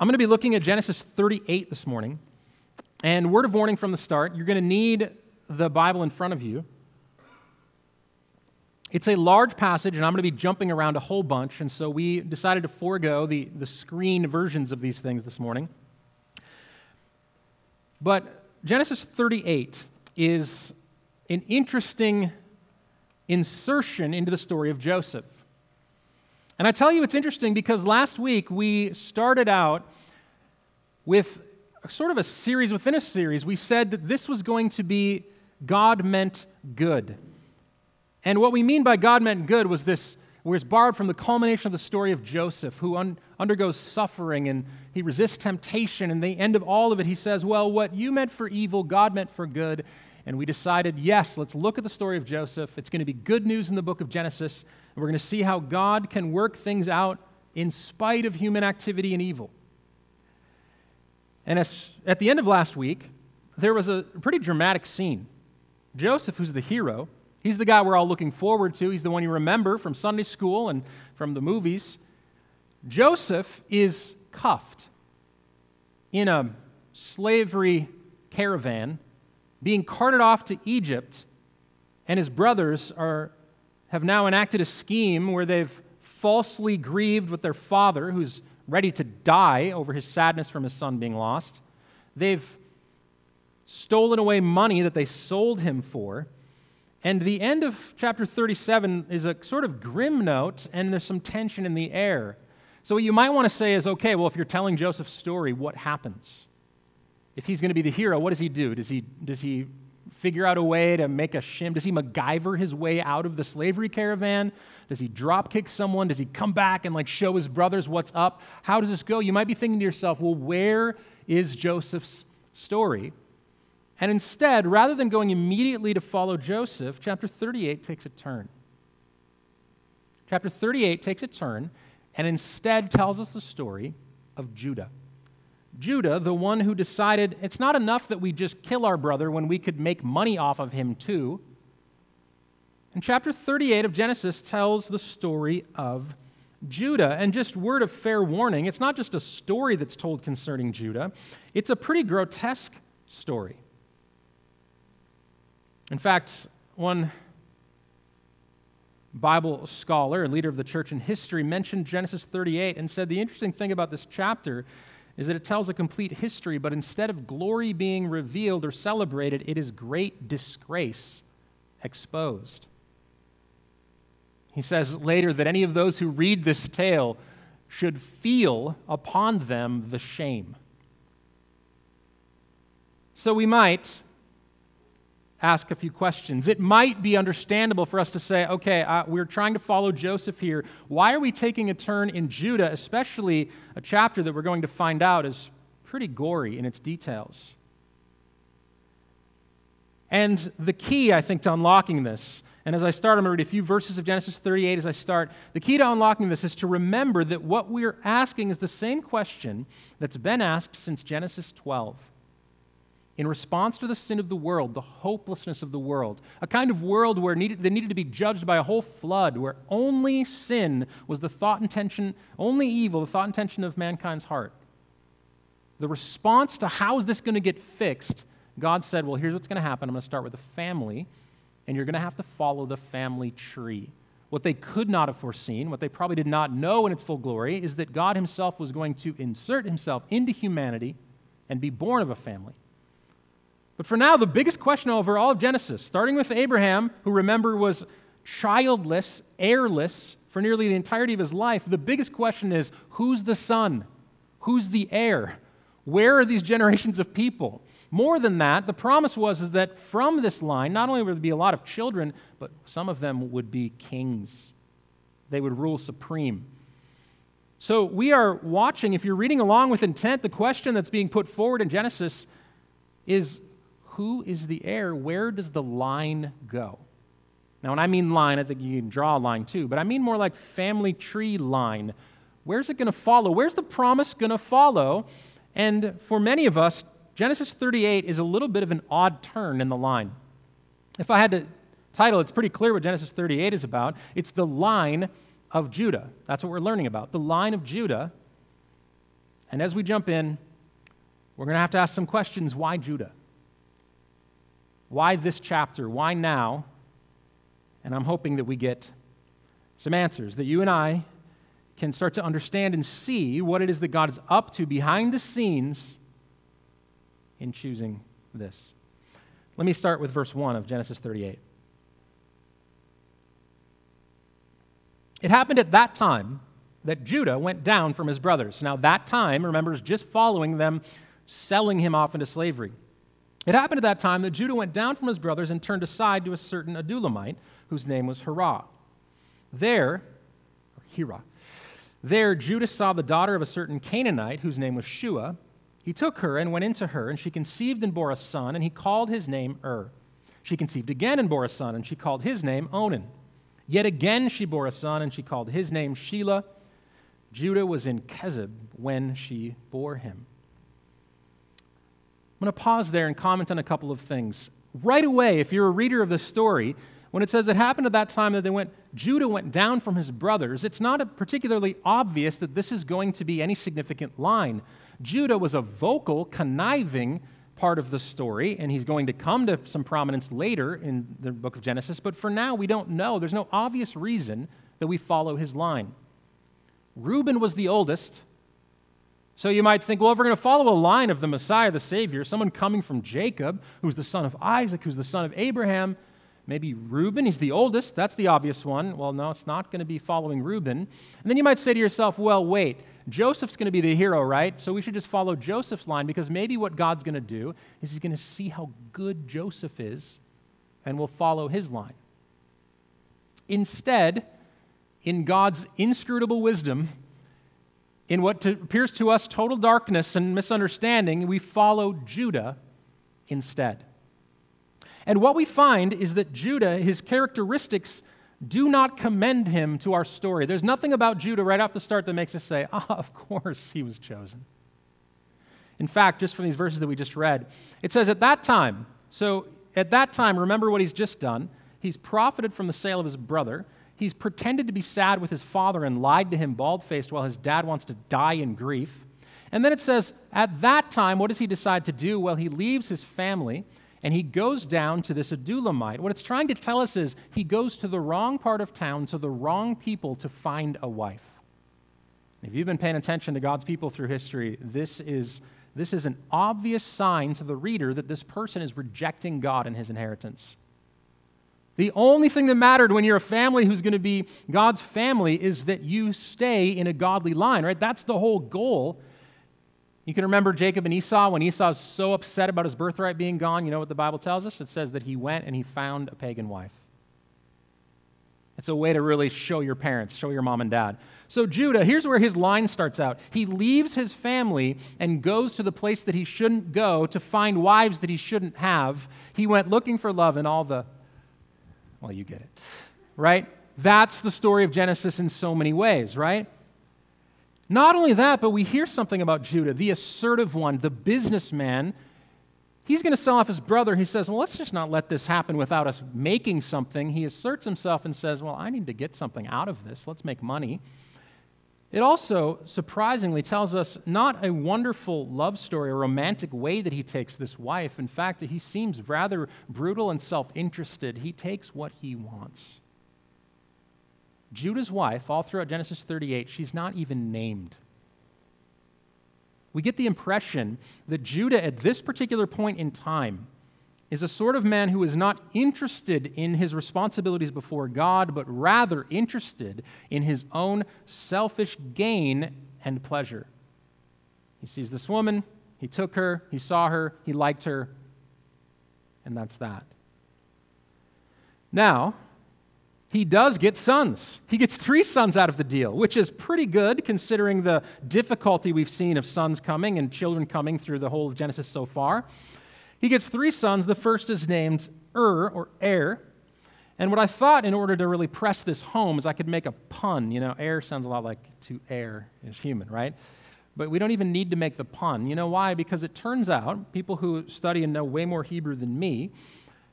I'm going to be looking at Genesis 38 this morning. And word of warning from the start you're going to need the Bible in front of you. It's a large passage, and I'm going to be jumping around a whole bunch, and so we decided to forego the, the screen versions of these things this morning. But Genesis 38 is an interesting insertion into the story of Joseph. And I tell you it's interesting because last week we started out with sort of a series within a series. We said that this was going to be God meant good. And what we mean by God meant good was this, where it's borrowed from the culmination of the story of Joseph, who un- undergoes suffering and he resists temptation. And the end of all of it, he says, Well, what you meant for evil, God meant for good. And we decided, yes, let's look at the story of Joseph. It's going to be good news in the book of Genesis. We're going to see how God can work things out in spite of human activity and evil. And as, at the end of last week, there was a pretty dramatic scene. Joseph, who's the hero, he's the guy we're all looking forward to. He's the one you remember from Sunday school and from the movies. Joseph is cuffed in a slavery caravan, being carted off to Egypt, and his brothers are have now enacted a scheme where they've falsely grieved with their father, who's ready to die over his sadness from his son being lost. They've stolen away money that they sold him for. And the end of chapter 37 is a sort of grim note, and there's some tension in the air. So, what you might want to say is okay, well, if you're telling Joseph's story, what happens? If he's going to be the hero, what does he do? Does he, does he figure out a way to make a shim? Does he MacGyver his way out of the slavery caravan? Does he drop kick someone? Does he come back and like show his brothers what's up? How does this go? You might be thinking to yourself, well, where is Joseph's story? And instead, rather than going immediately to follow Joseph, chapter 38 takes a turn. Chapter 38 takes a turn and instead tells us the story of Judah. Judah, the one who decided it's not enough that we just kill our brother when we could make money off of him too. And chapter 38 of Genesis tells the story of Judah. And just word of fair warning, it's not just a story that's told concerning Judah, it's a pretty grotesque story. In fact, one Bible scholar and leader of the church in history mentioned Genesis 38 and said the interesting thing about this chapter is that it tells a complete history, but instead of glory being revealed or celebrated, it is great disgrace exposed. He says later that any of those who read this tale should feel upon them the shame. So we might ask a few questions. It might be understandable for us to say, okay, uh, we're trying to follow Joseph here. Why are we taking a turn in Judah, especially a chapter that we're going to find out is pretty gory in its details? And the key, I think, to unlocking this, and as I start, I'm going to read a few verses of Genesis 38 as I start. The key to unlocking this is to remember that what we're asking is the same question that's been asked since Genesis 12 in response to the sin of the world, the hopelessness of the world, a kind of world where needed, they needed to be judged by a whole flood, where only sin was the thought intention, only evil, the thought intention of mankind's heart. The response to how is this going to get fixed, God said, Well, here's what's going to happen. I'm going to start with a family, and you're going to have to follow the family tree. What they could not have foreseen, what they probably did not know in its full glory, is that God Himself was going to insert Himself into humanity and be born of a family. But for now, the biggest question over all of Genesis, starting with Abraham, who remember was childless, heirless for nearly the entirety of his life, the biggest question is who's the son? Who's the heir? Where are these generations of people? More than that, the promise was is that from this line, not only would there be a lot of children, but some of them would be kings. They would rule supreme. So we are watching, if you're reading along with intent, the question that's being put forward in Genesis is who is the heir? Where does the line go? Now, when I mean line, I think you can draw a line too, but I mean more like family tree line. Where's it going to follow? Where's the promise going to follow? And for many of us, Genesis 38 is a little bit of an odd turn in the line. If I had to title, it's pretty clear what Genesis 38 is about. It's the line of Judah. That's what we're learning about. The line of Judah And as we jump in, we're going to have to ask some questions. Why Judah? Why this chapter? Why now? And I'm hoping that we get some answers, that you and I can start to understand and see what it is that God is up to behind the scenes in choosing this. Let me start with verse 1 of Genesis 38. It happened at that time that Judah went down from his brothers. Now, that time, remember, is just following them selling him off into slavery. It happened at that time that Judah went down from his brothers and turned aside to a certain Adullamite whose name was Hirah. There, or Hirah, there Judah saw the daughter of a certain Canaanite whose name was Shua. He took her and went into her, and she conceived and bore a son, and he called his name Ur. She conceived again and bore a son, and she called his name Onan. Yet again she bore a son, and she called his name Shelah. Judah was in Kezib when she bore him. I'm going to pause there and comment on a couple of things. Right away, if you're a reader of the story, when it says it happened at that time that they went, Judah went down from his brothers, it's not particularly obvious that this is going to be any significant line. Judah was a vocal, conniving part of the story, and he's going to come to some prominence later in the book of Genesis, but for now, we don't know. There's no obvious reason that we follow his line. Reuben was the oldest, so you might think, well, if we're going to follow a line of the Messiah, the Savior, someone coming from Jacob, who's the son of Isaac, who's the son of Abraham, maybe Reuben, he's the oldest, that's the obvious one. Well, no, it's not going to be following Reuben. And then you might say to yourself, well, wait, Joseph's going to be the hero, right? So we should just follow Joseph's line because maybe what God's going to do is he's going to see how good Joseph is and we'll follow his line. Instead, in God's inscrutable wisdom, in what to, appears to us total darkness and misunderstanding, we follow Judah instead. And what we find is that Judah, his characteristics, do not commend him to our story. There's nothing about Judah right off the start that makes us say, ah, of course he was chosen. In fact, just from these verses that we just read, it says, at that time, so at that time, remember what he's just done. He's profited from the sale of his brother. He's pretended to be sad with his father and lied to him bald faced while his dad wants to die in grief. And then it says, at that time, what does he decide to do? Well, he leaves his family and he goes down to this Adullamite. What it's trying to tell us is he goes to the wrong part of town, to the wrong people to find a wife. If you've been paying attention to God's people through history, this is, this is an obvious sign to the reader that this person is rejecting God and his inheritance. The only thing that mattered when you're a family who's going to be God's family is that you stay in a godly line, right? That's the whole goal. You can remember Jacob and Esau when Esau's so upset about his birthright being gone. You know what the Bible tells us? It says that he went and he found a pagan wife. It's a way to really show your parents, show your mom and dad. So, Judah, here's where his line starts out. He leaves his family and goes to the place that he shouldn't go to find wives that he shouldn't have. He went looking for love in all the well, you get it, right? That's the story of Genesis in so many ways, right? Not only that, but we hear something about Judah, the assertive one, the businessman. He's going to sell off his brother. He says, Well, let's just not let this happen without us making something. He asserts himself and says, Well, I need to get something out of this. Let's make money. It also surprisingly tells us not a wonderful love story, a romantic way that he takes this wife. In fact, he seems rather brutal and self interested. He takes what he wants. Judah's wife, all throughout Genesis 38, she's not even named. We get the impression that Judah, at this particular point in time, is a sort of man who is not interested in his responsibilities before God, but rather interested in his own selfish gain and pleasure. He sees this woman, he took her, he saw her, he liked her, and that's that. Now, he does get sons. He gets three sons out of the deal, which is pretty good considering the difficulty we've seen of sons coming and children coming through the whole of Genesis so far. He gets three sons. The first is named Ur or Er. And what I thought in order to really press this home is I could make a pun. You know, air sounds a lot like to err is human, right? But we don't even need to make the pun. You know why? Because it turns out people who study and know way more Hebrew than me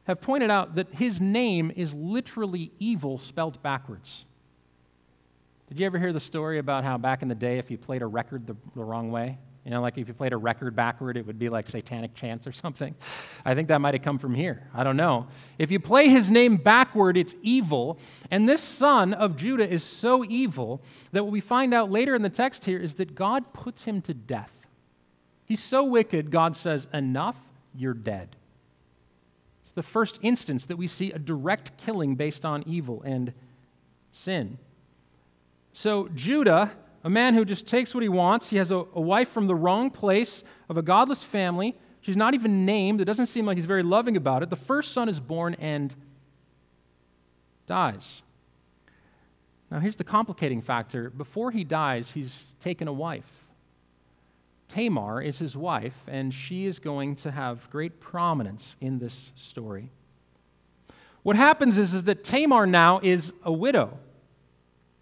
have pointed out that his name is literally evil spelled backwards. Did you ever hear the story about how back in the day, if you played a record the, the wrong way, You know, like if you played a record backward, it would be like satanic chants or something. I think that might have come from here. I don't know. If you play his name backward, it's evil. And this son of Judah is so evil that what we find out later in the text here is that God puts him to death. He's so wicked, God says, Enough, you're dead. It's the first instance that we see a direct killing based on evil and sin. So, Judah a man who just takes what he wants. He has a, a, wife from the wrong place of a godless family. She's not even named. It doesn't seem like he's very loving about it. The first son is born and dies. Now, here's the complicating factor. Before he dies, he's taken a wife. Tamar is his wife, and she is going to have great prominence in this story. What happens is, is that Tamar now is a widow.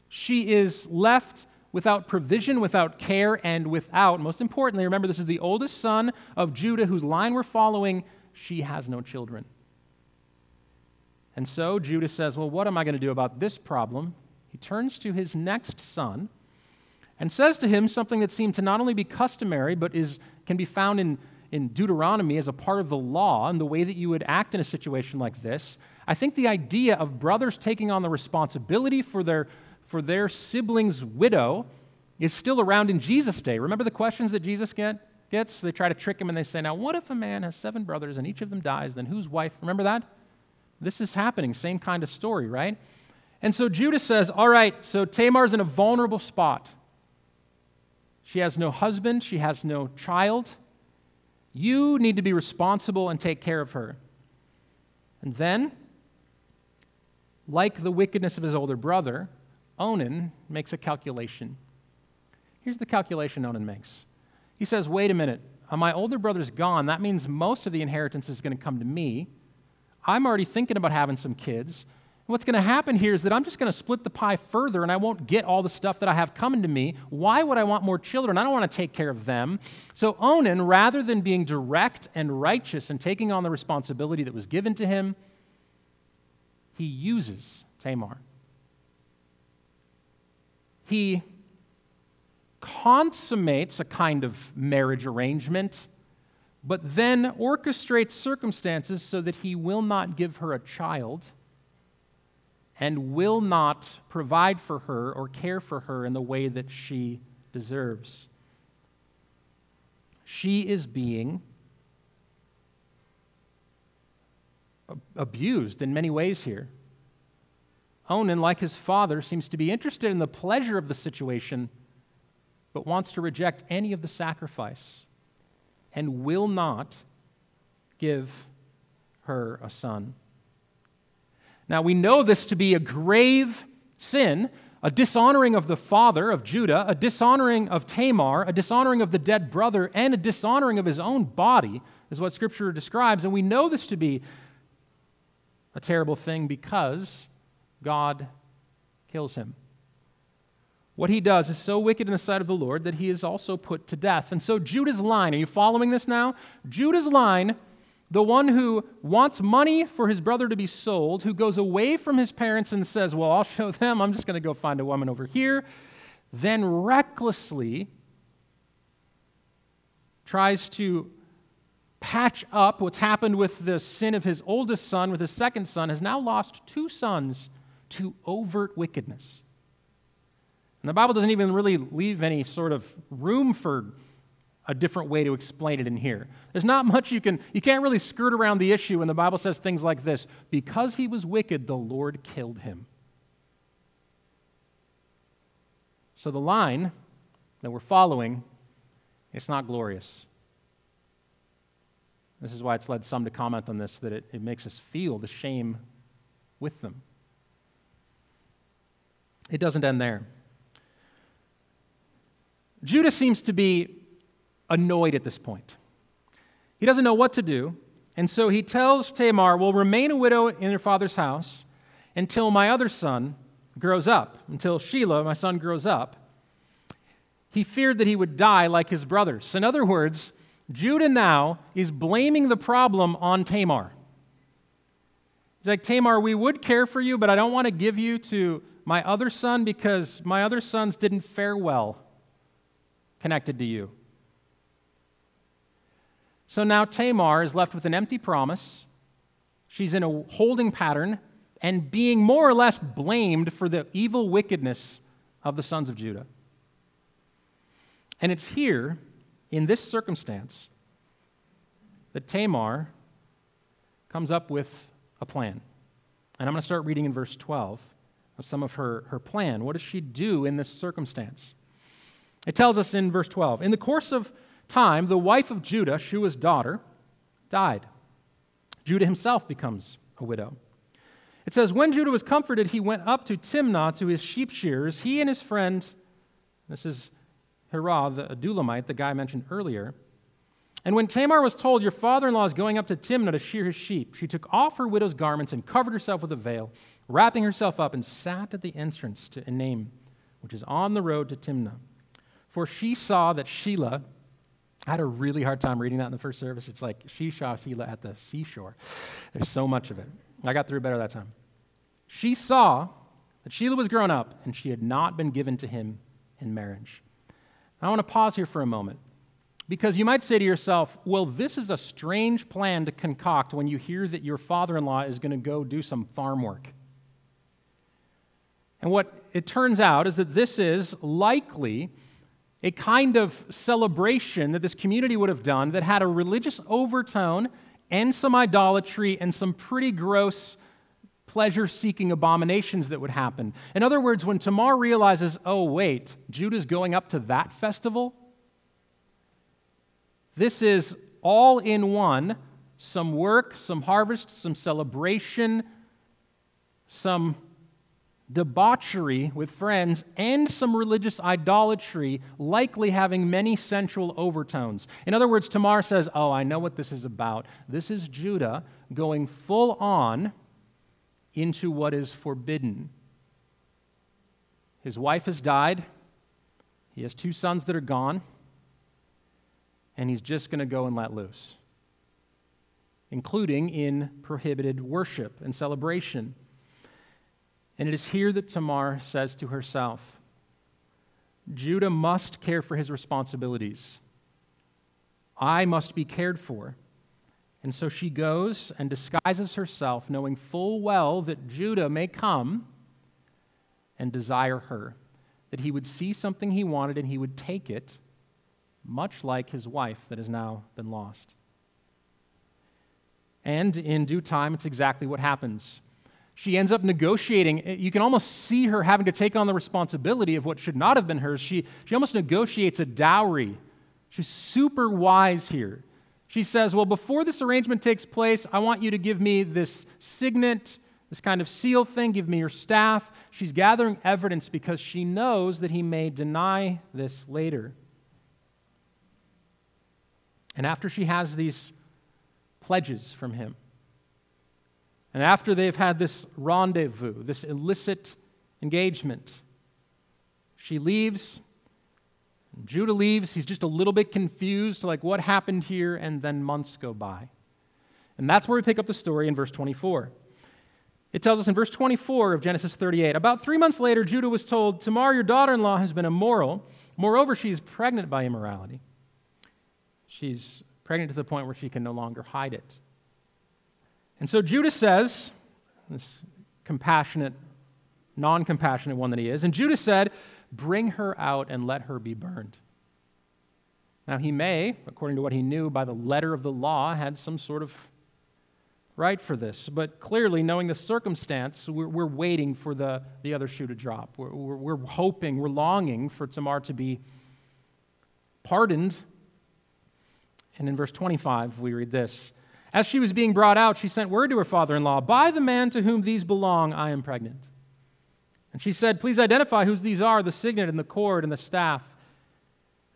She is left without provision, without care, and without, most importantly, remember this is the oldest son of Judah whose line we're following, she has no children. And so Judah says, Well, what am I going to do about this problem? He turns to his next son and says to him something that seemed to not only be customary, but is, can be found in, in Deuteronomy as a part of the law and the way that you would act in a situation like this. I think the idea of brothers taking on the responsibility for their for their sibling's widow is still around in Jesus' day. Remember the questions that Jesus get, gets? They try to trick him and they say, Now, what if a man has seven brothers and each of them dies? Then whose wife? Remember that? This is happening. Same kind of story, right? And so Judah says, All right, so Tamar's in a vulnerable spot. She has no husband, she has no child. You need to be responsible and take care of her. And then, like the wickedness of his older brother, Onan makes a calculation. Here's the calculation Onan makes. He says, Wait a minute, my older brother's gone. That means most of the inheritance is going to come to me. I'm already thinking about having some kids. What's going to happen here is that I'm just going to split the pie further and I won't get all the stuff that I have coming to me. Why would I want more children? I don't want to take care of them. So, Onan, rather than being direct and righteous and taking on the responsibility that was given to him, he uses Tamar he consummates a kind of marriage arrangement, but then orchestrates circumstances so that he will not give her a child and will not provide for her or care for her in the way that she deserves. She is being abused in many ways here. Onan, like his father, seems to be interested in the pleasure of the situation, but wants to reject any of the sacrifice and will not give her a son. Now, we know this to be a grave sin, a dishonoring of the father of Judah, a dishonoring of Tamar, a dishonoring of the dead brother, and a dishonoring of his own body, is what Scripture describes. And we know this to be a terrible thing because God kills him. What he does is so wicked in the sight of the Lord that he is also put to death. And so, Judah's line, are you following this now? Judah's line, the one who wants money for his brother to be sold, who goes away from his parents and says, Well, I'll show them, I'm just going to go find a woman over here, then recklessly tries to patch up what's happened with the sin of his oldest son, with his second son, has now lost two sons to overt wickedness. And the Bible doesn't even really leave any sort of room for a different way to explain it in here. There's not much you can, you can't really skirt around the issue when the Bible says things like this because he was wicked, the Lord killed him. So the line that we're following, it's not glorious. This is why it's led some to comment on this that it, it makes us feel the shame with them. It doesn't end there. Judah seems to be annoyed at this point. He doesn't know what to do, and so he tells Tamar, Well, remain a widow in your father's house until my other son grows up, until Shelah, my son, grows up. He feared that he would die like his brothers. In other words, Judah now is blaming the problem on Tamar. He's like, Tamar, we would care for you, but I don't want to give you to my other son because my other sons didn't fare well connected to you. So now Tamar is left with an empty promise. She's in a holding pattern and being more or less blamed for the evil wickedness of the sons of Judah. And it's here, in this circumstance, that Tamar comes up with a plan. And I'm going to start reading in verse 12 of some of her, her plan. What does she do in this circumstance? It tells us in verse 12 In the course of time, the wife of Judah, Shua's daughter, died. Judah himself becomes a widow. It says, When Judah was comforted, he went up to Timnah to his sheep shearers, he and his friend, this is Hirah, the Adullamite, the guy I mentioned earlier. And when Tamar was told, Your father in law is going up to Timnah to shear his sheep, she took off her widow's garments and covered herself with a veil, wrapping herself up, and sat at the entrance to Enaim, which is on the road to Timnah. For she saw that Sheila, I had a really hard time reading that in the first service. It's like she saw Shelah at the seashore. There's so much of it. I got through better that time. She saw that Sheila was grown up and she had not been given to him in marriage. I want to pause here for a moment because you might say to yourself, well, this is a strange plan to concoct when you hear that your father in law is going to go do some farm work. And what it turns out is that this is likely a kind of celebration that this community would have done that had a religious overtone and some idolatry and some pretty gross pleasure seeking abominations that would happen. In other words, when Tamar realizes, oh, wait, Judah's going up to that festival, this is all in one some work, some harvest, some celebration, some debauchery with friends, and some religious idolatry, likely having many sensual overtones. In other words, Tamar says, Oh, I know what this is about. This is Judah going full on into what is forbidden. His wife has died, he has two sons that are gone, and he's just going to go and let loose, including in prohibited worship and celebration. And it is here that Tamar says to herself, Judah must care for his responsibilities. I must be cared for. And so she goes and disguises herself, knowing full well that Judah may come and desire her, that he would see something he wanted and he would take it, much like his wife that has now been lost. And in due time, it's exactly what happens. She ends up negotiating. You can almost see her having to take on the responsibility of what should not have been hers. She, she almost negotiates a dowry. She's super wise here. She says, Well, before this arrangement takes place, I want you to give me this signet, this kind of seal thing, give me your staff. She's gathering evidence because she knows that he may deny this later. And after she has these pledges from him, and after they've had this rendezvous, this illicit engagement, she leaves. Judah leaves. He's just a little bit confused, like what happened here, and then months go by. And that's where we pick up the story in verse 24. It tells us in verse 24 of Genesis 38 About three months later, Judah was told, Tamar, your daughter in law, has been immoral. Moreover, she is pregnant by immorality. She's pregnant to the point where she can no longer hide it. And so Judah says, this compassionate, non compassionate one that he is, and Judah said, Bring her out and let her be burned. Now, he may, according to what he knew by the letter of the law, had some sort of right for this. But clearly, knowing the circumstance, we're, we're waiting for the, the other shoe to drop. We're, we're, we're hoping, we're longing for Tamar to be pardoned. And in verse 25, we read this as she was being brought out, she sent word to her father in law By the man to whom these belong, I am pregnant. And she said, Please identify whose these are the signet and the cord and the staff.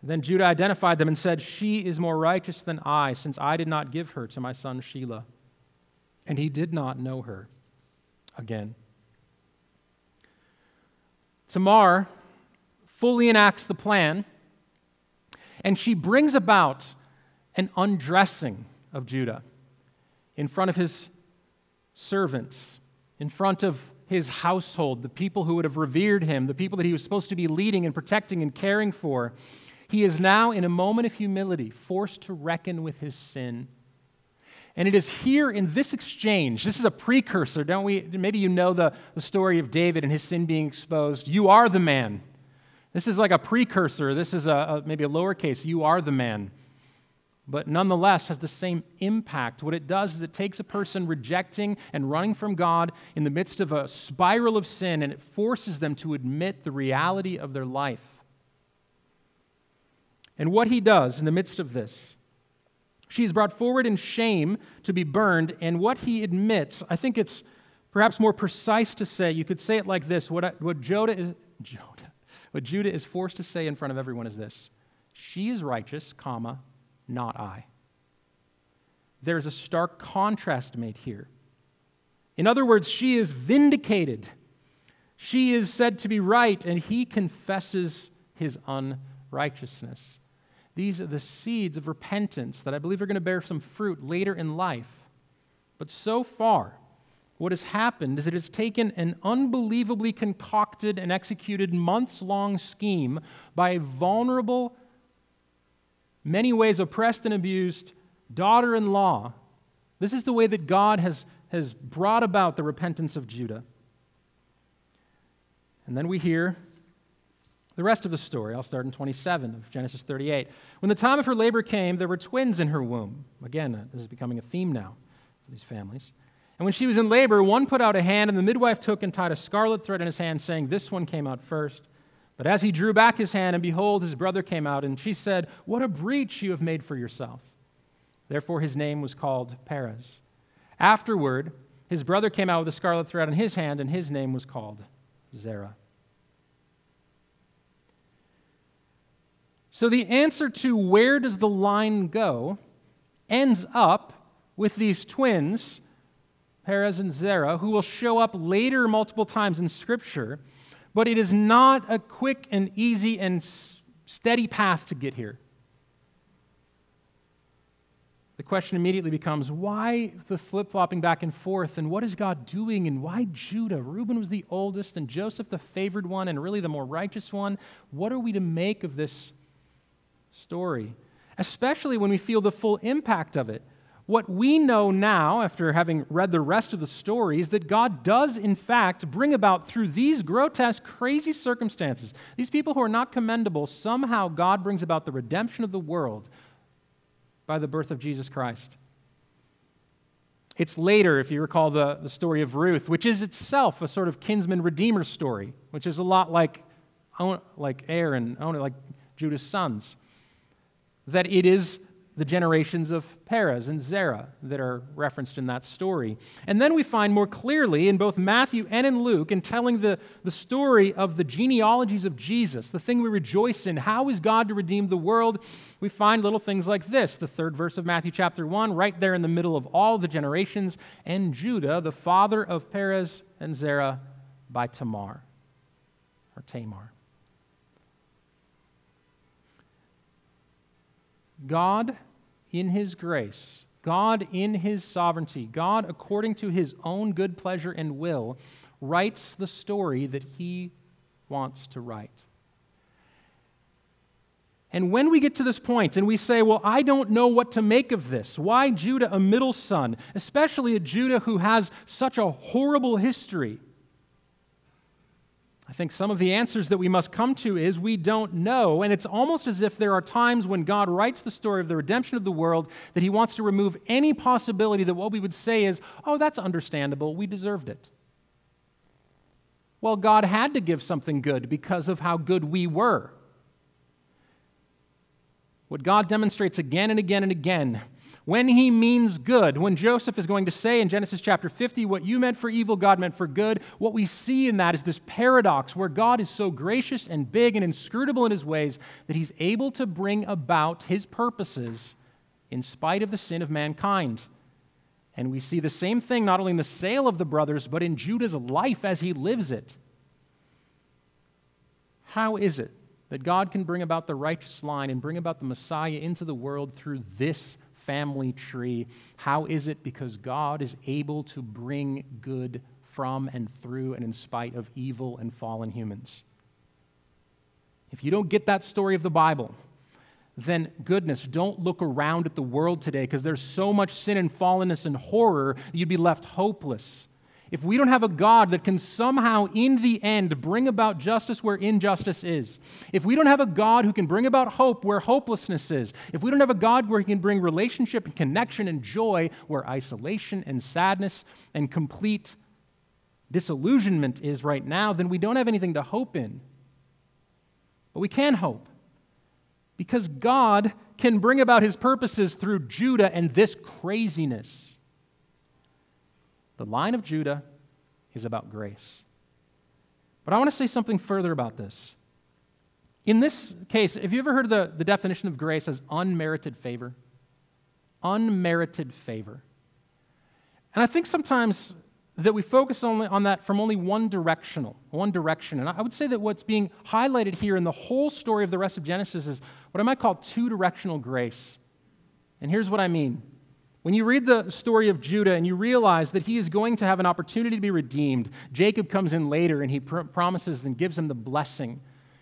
And then Judah identified them and said, She is more righteous than I, since I did not give her to my son Shelah. And he did not know her again. Tamar fully enacts the plan, and she brings about an undressing of Judah in front of his servants, in front of his household, the people who would have revered him, the people that he was supposed to be leading and protecting and caring for. He is now, in a moment of humility, forced to reckon with his sin. And it is here in this exchange, this is a precursor, don't we? Maybe you know the, the story of David and his sin being exposed. You are the man. This is like a precursor. This is a, a maybe a lowercase. You are the man. But nonetheless, has the same impact. What it does is it takes a person rejecting and running from God in the midst of a spiral of sin, and it forces them to admit the reality of their life. And what he does in the midst of this she is brought forward in shame to be burned, and what he admits, I think it's perhaps more precise to say, you could say it like this what, what, is, what Judah is forced to say in front of everyone is this She is righteous, comma, not I. There's a stark contrast made here. In other words, she is vindicated. She is said to be right, and he confesses his unrighteousness. These are the seeds of repentance that I believe are going to bear some fruit later in life. But so far, what has happened is it has taken an unbelievably concocted and executed months long scheme by a vulnerable, many ways oppressed and abused daughter in law. This is the way that God has, has brought about the repentance of Judah. And then we hear the rest of the story, I'll start in 27 of Genesis 38. When the time of her labor came, there were twins in her womb. Again, uh, this is becoming a theme now for these families. And when she was in labor, one put out a hand, and the midwife took and tied a scarlet thread in his hand, saying, This one came out first. But as he drew back his hand, and behold, his brother came out, and she said, What a breach you have made for yourself. Therefore, his name was called Perez. Afterward, his brother came out with a scarlet thread in his hand, and his name was called Zerah. So the answer to where does the line go ends up with these twins, Perez and Zerah, who will show up later multiple times in Scripture, but it is not a quick and easy and steady path to get here. The question immediately becomes why the flip flopping back and forth, and what is God doing, and why Judah? Reuben was the oldest, and Joseph the favored one, and really the more righteous one. What are we to make of this story, especially when we feel the full impact of it. What we know now, after having read the rest of the story, is that God does, in fact, bring about through these grotesque, crazy circumstances, these people who are not commendable, somehow God brings about the redemption of the world by the birth of Jesus Christ. It's later, if you recall the, the story of Ruth, which is itself a sort of kinsman redeemer story, which is a lot like, like Aaron, like Judah's sons that it is the generations of Perez and Zerah that are referenced in that story. And then we find more clearly in both Matthew and in Luke, in telling the, the story of the genealogies of Jesus, the thing we rejoice in, how is God to redeem the world, we find little things like this. The third verse of Matthew chapter 1, right there in the middle of all the generations, and Judah, the father of Perez and Zerah, by Tamar, or Tamar. God, in His grace, God, in His sovereignty, God, according to His own good pleasure and will, writes the story that He wants to write. And when we get to this point and we say, Well, I don't know what to make of this, why Judah, a middle son, especially a Judah who has such a horrible history? I think some of the answers that we must come to is we don't know. And it's almost as if there are times when God writes the story of the redemption of the world that he wants to remove any possibility that what we would say is, oh, that's understandable, we deserved it. Well, God had to give something good because of how good we were. What God demonstrates again and again and again when he means good, when Joseph is going to say in Genesis chapter 50, what you meant for evil, God meant for good, what we see in that is this paradox where God is so gracious and big and inscrutable in his ways that he's able to bring about his purposes in spite of the sin of mankind. And we see the same thing not only in the sale of the brothers, but in Judah's life as he lives it. How is it that God can bring about the righteous line and bring about the Messiah into the world through this family tree. How is it? Because God is able to bring good from and through and in spite of evil and fallen humans. If you don't get that story of the Bible, then goodness. Don't look around at the world today because there's so much sin and fallenness and horror, you'd be left hopeless. If we don't have a God that can somehow, in the end, bring about justice where injustice is, if we don't have a God who can bring about hope where hopelessness is, if we don't have a God where He can bring relationship and connection and joy where isolation and sadness and complete disillusionment is right now, then we don't have anything to hope in. But we can hope because God can bring about his purposes through Judah and this craziness. The line of Judah is about grace. But I want to say something further about this. In this case, have you ever heard the, the definition of grace as unmerited favor? Unmerited favor. And I think sometimes that we focus only on that from only one directional, one direction. And I would say that what's being highlighted here in the whole story of the rest of Genesis is what I might call two directional grace. And here's what I mean. When you read the story of Judah and you realize that he is going to have an opportunity to be redeemed, Jacob comes in later and he pr- promises and gives him the blessing.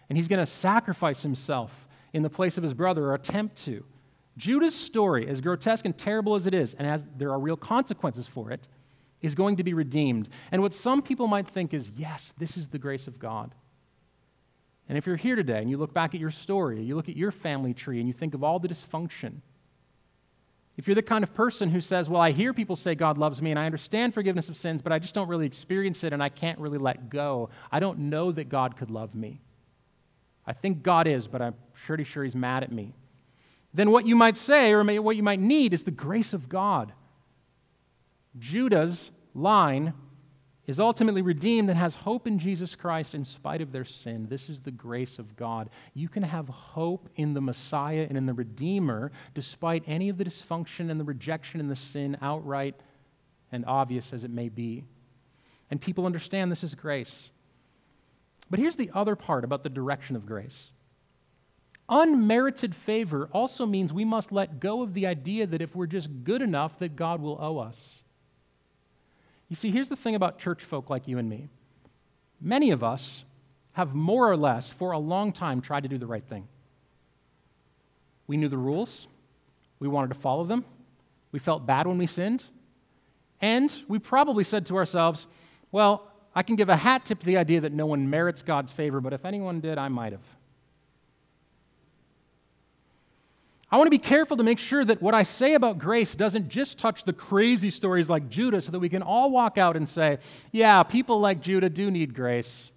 And he's going to sacrifice himself in the place of his brother or attempt to. Judah's story, as grotesque and terrible as it is, and as there are real consequences for it, is going to be redeemed. And what some people might think is, yes, this is the grace of God. And if you're here today and you look back at your story, you look at your family tree and you think of all the dysfunction, if you're the kind of person who says, Well, I hear people say God loves me and I understand forgiveness of sins, but I just don't really experience it and I can't really let go, I don't know that God could love me. I think God is, but I'm pretty sure He's mad at me. Then what you might say or what you might need is the grace of God. Judah's line is ultimately redeemed and has hope in Jesus Christ in spite of their sin. This is the grace of God. You can have hope in the Messiah and in the Redeemer despite any of the dysfunction and the rejection and the sin, outright and obvious as it may be. And people understand this is grace. But here's the other part about the direction of grace. Unmerited favor also means we must let go of the idea that if we're just good enough that God will owe us. You see, here's the thing about church folk like you and me many of us have more or less, for a long time, tried to do the right thing. We knew the rules, we wanted to follow them, we felt bad when we sinned, and we probably said to ourselves, well, I can give a hat tip to the idea that no one merits God's favor, but if anyone did, I might have. I want to be careful to make sure that what I say about grace doesn't just touch the crazy stories like Judah so that we can all walk out and say, yeah, people like Judah do need grace.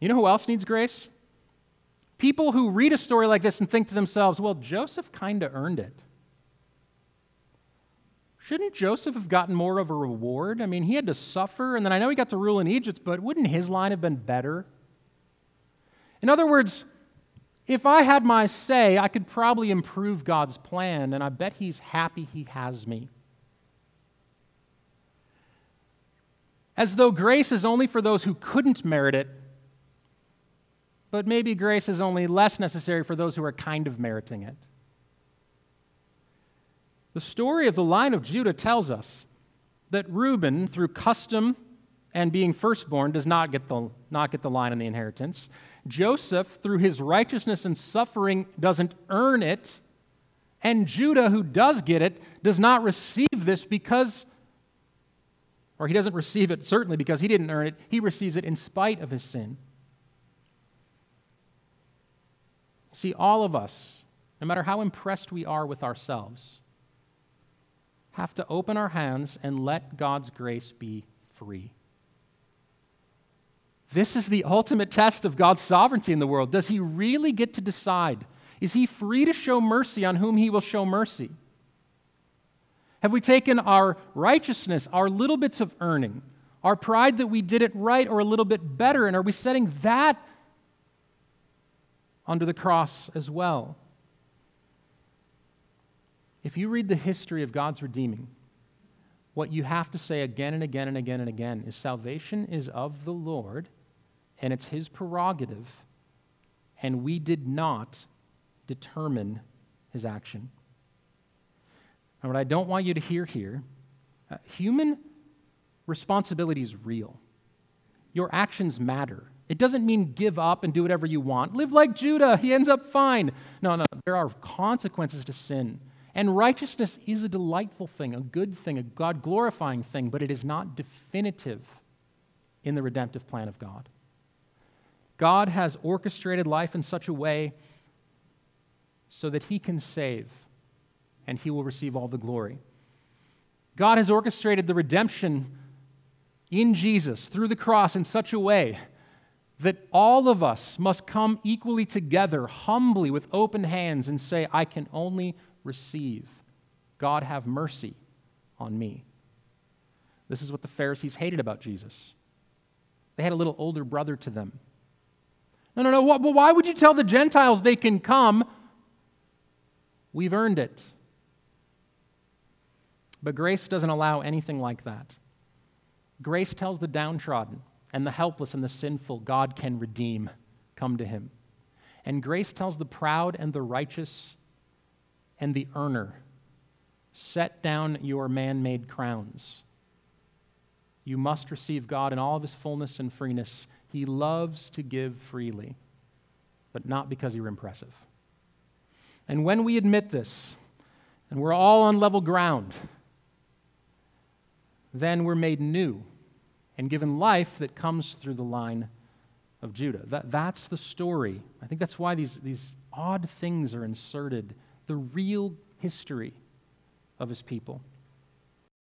You know who else needs grace? People who read a story like this and think to themselves, well, Joseph kind of earned it. Shouldn't Joseph have gotten more of a reward? I mean, he had to suffer, and then I know he got to rule in Egypt, but wouldn't his line have been better? In other words, if I had my say, I could probably improve God's plan, and I bet He's happy He has me. As though grace is only for those who couldn't merit it, but maybe grace is only less necessary for those who are kind of meriting it. The story of the line of Judah tells us that Reuben, through custom and being firstborn, does not get the, not get the line in the inheritance. Joseph, through his righteousness and suffering, doesn't earn it. And Judah, who does get it, does not receive this because, or he doesn't receive it certainly because he didn't earn it. He receives it in spite of his sin. See, all of us, no matter how impressed we are with ourselves, have to open our hands and let God's grace be free. This is the ultimate test of God's sovereignty in the world. Does he really get to decide? Is he free to show mercy on whom he will show mercy? Have we taken our righteousness, our little bits of earning, our pride that we did it right or a little bit better, and are we setting that under the cross as well? If you read the history of God's redeeming, what you have to say again and again and again and again is salvation is of the Lord and it's his prerogative, and we did not determine his action. And what I don't want you to hear here uh, human responsibility is real. Your actions matter. It doesn't mean give up and do whatever you want. Live like Judah, he ends up fine. No, no, there are consequences to sin. And righteousness is a delightful thing, a good thing, a God glorifying thing, but it is not definitive in the redemptive plan of God. God has orchestrated life in such a way so that he can save and he will receive all the glory. God has orchestrated the redemption in Jesus through the cross in such a way that all of us must come equally together, humbly, with open hands, and say, I can only receive. God, have mercy on me. This is what the Pharisees hated about Jesus. They had a little older brother to them. No, no, no. Well, why would you tell the Gentiles they can come? We've earned it. But grace doesn't allow anything like that. Grace tells the downtrodden and the helpless and the sinful God can redeem. Come to him. And grace tells the proud and the righteous and the earner set down your man made crowns. You must receive God in all of his fullness and freeness. He loves to give freely, but not because you're impressive. And when we admit this, and we're all on level ground, then we're made new and given life that comes through the line of Judah. That, that's the story. I think that's why these, these odd things are inserted, the real history of his people.